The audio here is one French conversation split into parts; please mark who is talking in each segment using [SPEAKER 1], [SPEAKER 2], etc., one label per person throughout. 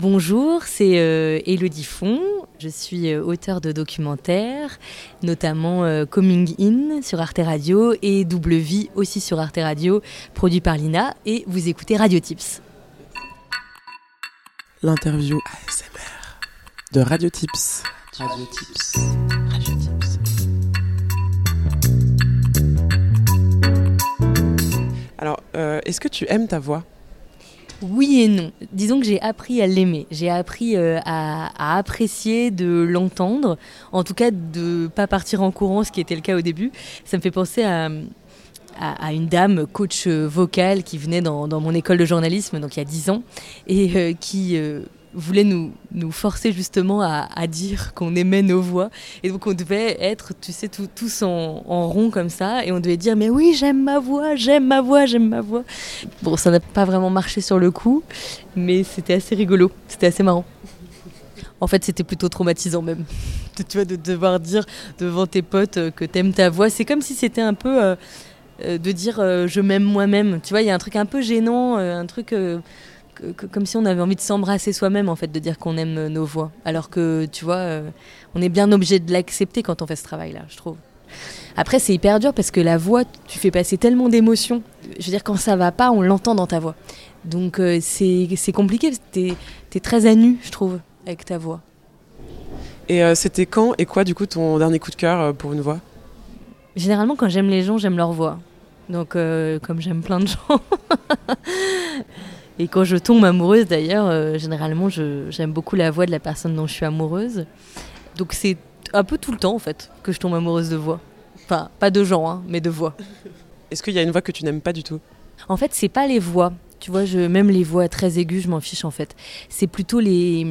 [SPEAKER 1] Bonjour, c'est euh, Elodie Font. Je suis euh, auteur de documentaires, notamment euh, Coming In sur Arte Radio et Double Vie aussi sur Arte Radio, produit par Lina. Et vous écoutez Radio Tips.
[SPEAKER 2] L'interview ASMR de Radio Tips. Radio Tips. Radio Tips. Alors, est-ce que tu aimes ta voix?
[SPEAKER 1] Oui et non. Disons que j'ai appris à l'aimer. J'ai appris euh, à, apprécier de l'entendre. En tout cas, de pas partir en courant, ce qui était le cas au début. Ça me fait penser à, une dame coach vocale qui venait dans, mon école de journalisme, donc il y a 10 ans, et euh, qui euh, voulait nous, nous forcer justement à, dire qu'on aimait nos voix. Et donc on devait être, tu sais, tous en, rond comme ça, et on devait dire mais oui, j'aime ma voix, j'aime ma voix, j'aime ma voix. Bon, ça n'a pas vraiment marché sur le coup, mais c'était assez rigolo, c'était assez marrant. En fait, c'était plutôt traumatisant même. tu vois, de devoir dire devant tes potes euh, que t'aimes ta voix. C'est comme si c'était un peu euh, euh, de dire je m'aime moi-même. Tu vois, il y a un truc un peu gênant, un truc comme si on avait envie de s'embrasser soi-même, en fait, de dire qu'on aime nos voix. Alors que, tu vois, euh, on est bien obligé de l'accepter quand on fait ce travail-là, je trouve. Après, c'est hyper dur parce que la voix, tu fais passer tellement d'émotions. Je veux dire, quand ça va pas, on l'entend dans ta voix. Donc, euh, c'est compliqué. Tu es, très à nu, je trouve, avec ta voix.
[SPEAKER 2] Et euh, c'était quand et quoi, du coup, ton dernier coup de cœur pour une voix?
[SPEAKER 1] Généralement, quand j'aime les gens, j'aime leur voix. Donc, comme j'aime plein de gens. Et quand je tombe amoureuse, d'ailleurs, euh, généralement, j'aime beaucoup la voix de la personne dont je suis amoureuse. Donc c'est un peu tout le temps, en fait, que je tombe amoureuse de voix. Enfin, pas de gens, hein, mais de voix.
[SPEAKER 2] Est-ce qu'il y a une voix que tu n'aimes pas du tout?
[SPEAKER 1] En fait, c'est pas les voix. Tu vois, je, même les voix très aiguës, je m'en fiche en fait. C'est plutôt les,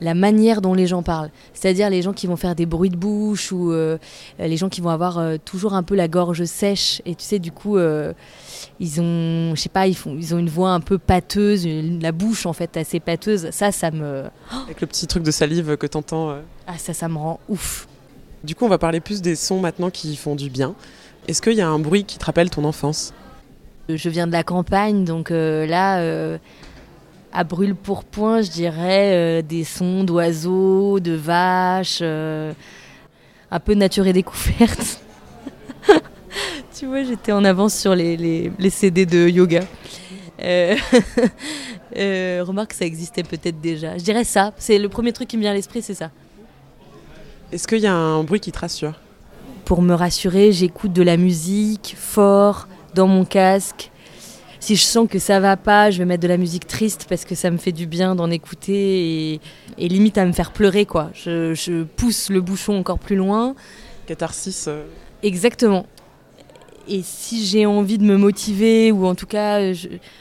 [SPEAKER 1] la manière dont les gens parlent. C'est-à-dire les gens qui vont faire des bruits de bouche ou euh, les gens qui vont avoir euh, toujours un peu la gorge sèche. Et tu sais, du coup, euh, ils ont, je sais pas, ils, font, ils ont une voix un peu pâteuse, la bouche en fait assez pâteuse. Ça, ça me.
[SPEAKER 2] Avec le petit truc de salive que t'entends.
[SPEAKER 1] Ah, ça, ça me rend ouf.
[SPEAKER 2] Du coup, on va parler plus des sons maintenant qui font du bien. Est-ce qu'il y a un bruit qui te rappelle ton enfance?
[SPEAKER 1] Je viens de la campagne, donc là à brûle pour point, je dirais euh, des sons d'oiseaux, de vaches, euh, un peu nature et découverte. tu vois, j'étais en avance sur les, les, CD de yoga. Euh, remarque, ça existait peut-être déjà. Je dirais ça. C'est le premier truc qui me vient à l'esprit, c'est ça.
[SPEAKER 2] Est-ce qu'il y a un bruit qui te rassure?
[SPEAKER 1] Pour me rassurer, j'écoute de la musique fort dans mon casque si je sens que ça va pas, je vais mettre de la musique triste parce que ça me fait du bien d'en écouter et, limite à me faire pleurer quoi. Je, pousse le bouchon encore plus loin.
[SPEAKER 2] Catharsis. Euh.
[SPEAKER 1] Exactement. Et si j'ai envie de me motiver ou en tout cas,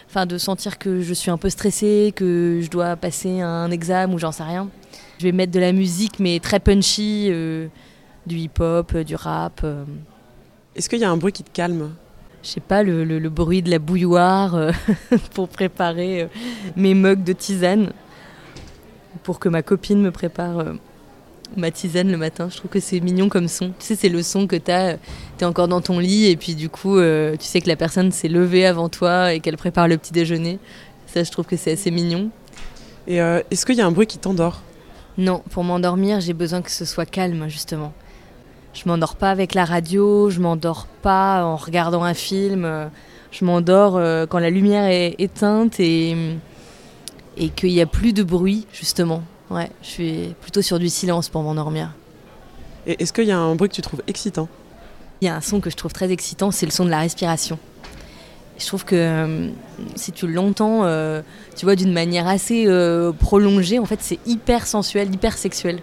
[SPEAKER 1] enfin de sentir que je suis un peu stressée, que je dois passer un examen ou j'en sais rien, je vais mettre de la musique mais très punchy, euh, du hip-hop, du rap. Euh.
[SPEAKER 2] Est-ce qu'il y a un bruit qui te calme?
[SPEAKER 1] Je sais pas, le, bruit de la bouilloire euh, pour préparer euh, mes mugs de tisane, pour que ma copine me prépare euh, ma tisane le matin. Je trouve que c'est mignon comme son. Tu sais, c'est le son que tu as, tu es encore dans ton lit et puis du coup, tu sais que la personne s'est levée avant toi et qu'elle prépare le petit déjeuner. Ça, je trouve que c'est assez mignon.
[SPEAKER 2] Et est-ce qu'il y a un bruit qui t'endort?
[SPEAKER 1] Non, pour m'endormir, j'ai besoin que ce soit calme, justement. Je m'endors pas avec la radio, je m'endors pas en regardant un film. Je m'endors euh, quand la lumière est éteinte et, et qu'il n'y a plus de bruit, justement. Ouais, je suis plutôt sur du silence pour m'endormir.
[SPEAKER 2] Et est-ce qu'il y a un bruit que tu trouves excitant?
[SPEAKER 1] Il y a un son que je trouve très excitant, c'est le son de la respiration. Je trouve que euh, si tu l'entends, euh, tu vois, d'une manière assez prolongée, en fait, c'est hyper sensuel, hyper sexuel.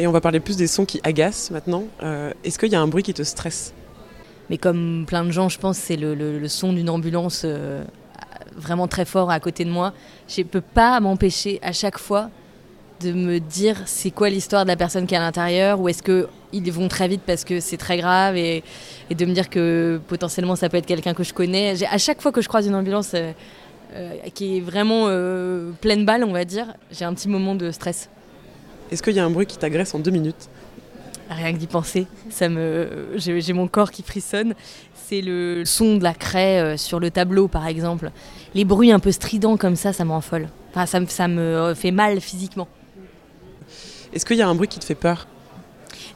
[SPEAKER 2] Et on va parler plus des sons qui agacent maintenant. Euh, est-ce qu'il y a un bruit qui te stresse?
[SPEAKER 1] Mais comme plein de gens, je pense, c'est le, son d'une ambulance euh, vraiment très fort à côté de moi. Je ne peux pas m'empêcher à chaque fois de me dire c'est quoi l'histoire de la personne qui est à l'intérieur ou est-ce qu'ils vont très vite parce que c'est très grave et, de me dire que potentiellement ça peut être quelqu'un que je connais. À chaque fois que je croise une ambulance euh, qui est vraiment pleine balle, on va dire, j'ai un petit moment de stress.
[SPEAKER 2] Est-ce qu'il y a un bruit qui t'agresse en deux minutes?
[SPEAKER 1] Rien que d'y penser, ça me, j'ai mon corps qui frissonne. c'est le son de la craie euh, sur le tableau, par exemple. Les bruits un peu stridents comme ça, ça m'enfole. Enfin, ça, me- ça me fait mal physiquement.
[SPEAKER 2] Est-ce qu'il y a un bruit qui te fait peur?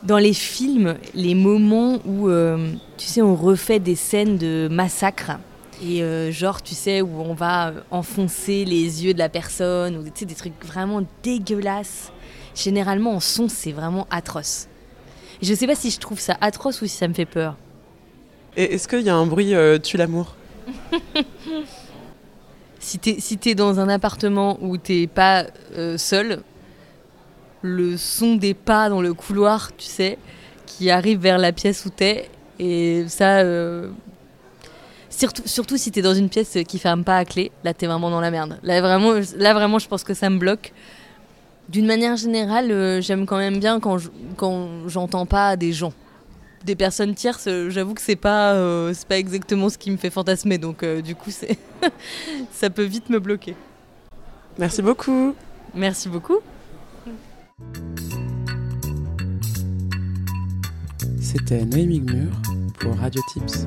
[SPEAKER 1] Dans les films, les moments où, euh, tu sais, on refait des scènes de massacre, et euh, genre, tu sais, où on va euh, enfoncer les yeux de la personne, ou tu sais, des trucs vraiment dégueulasses. Généralement, en son, c'est vraiment atroce. Je sais pas si je trouve ça atroce ou si ça me fait peur.
[SPEAKER 2] Et est-ce qu'il y a un bruit euh, tue l'amour?
[SPEAKER 1] Si t'es si t'es dans un appartement où t'es pas euh, seul, le son des pas dans le couloir, tu sais, qui arrive vers la pièce où t'es, et ça, euh, surtout, surtout si t'es dans une pièce qui ferme pas à clé, là t'es vraiment dans la merde. Là vraiment, là vraiment, je pense que ça me bloque. D'une manière générale, euh, j'aime quand même bien quand je- quand j'entends pas des gens. Des personnes tierces, euh, j'avoue que c'est pas, euh, c'est pas exactement ce qui me fait fantasmer, donc euh, du coup c'est ça peut vite me bloquer.
[SPEAKER 2] Merci beaucoup.
[SPEAKER 1] Merci beaucoup.
[SPEAKER 2] C'était Noémie Gmur pour Radio Tips.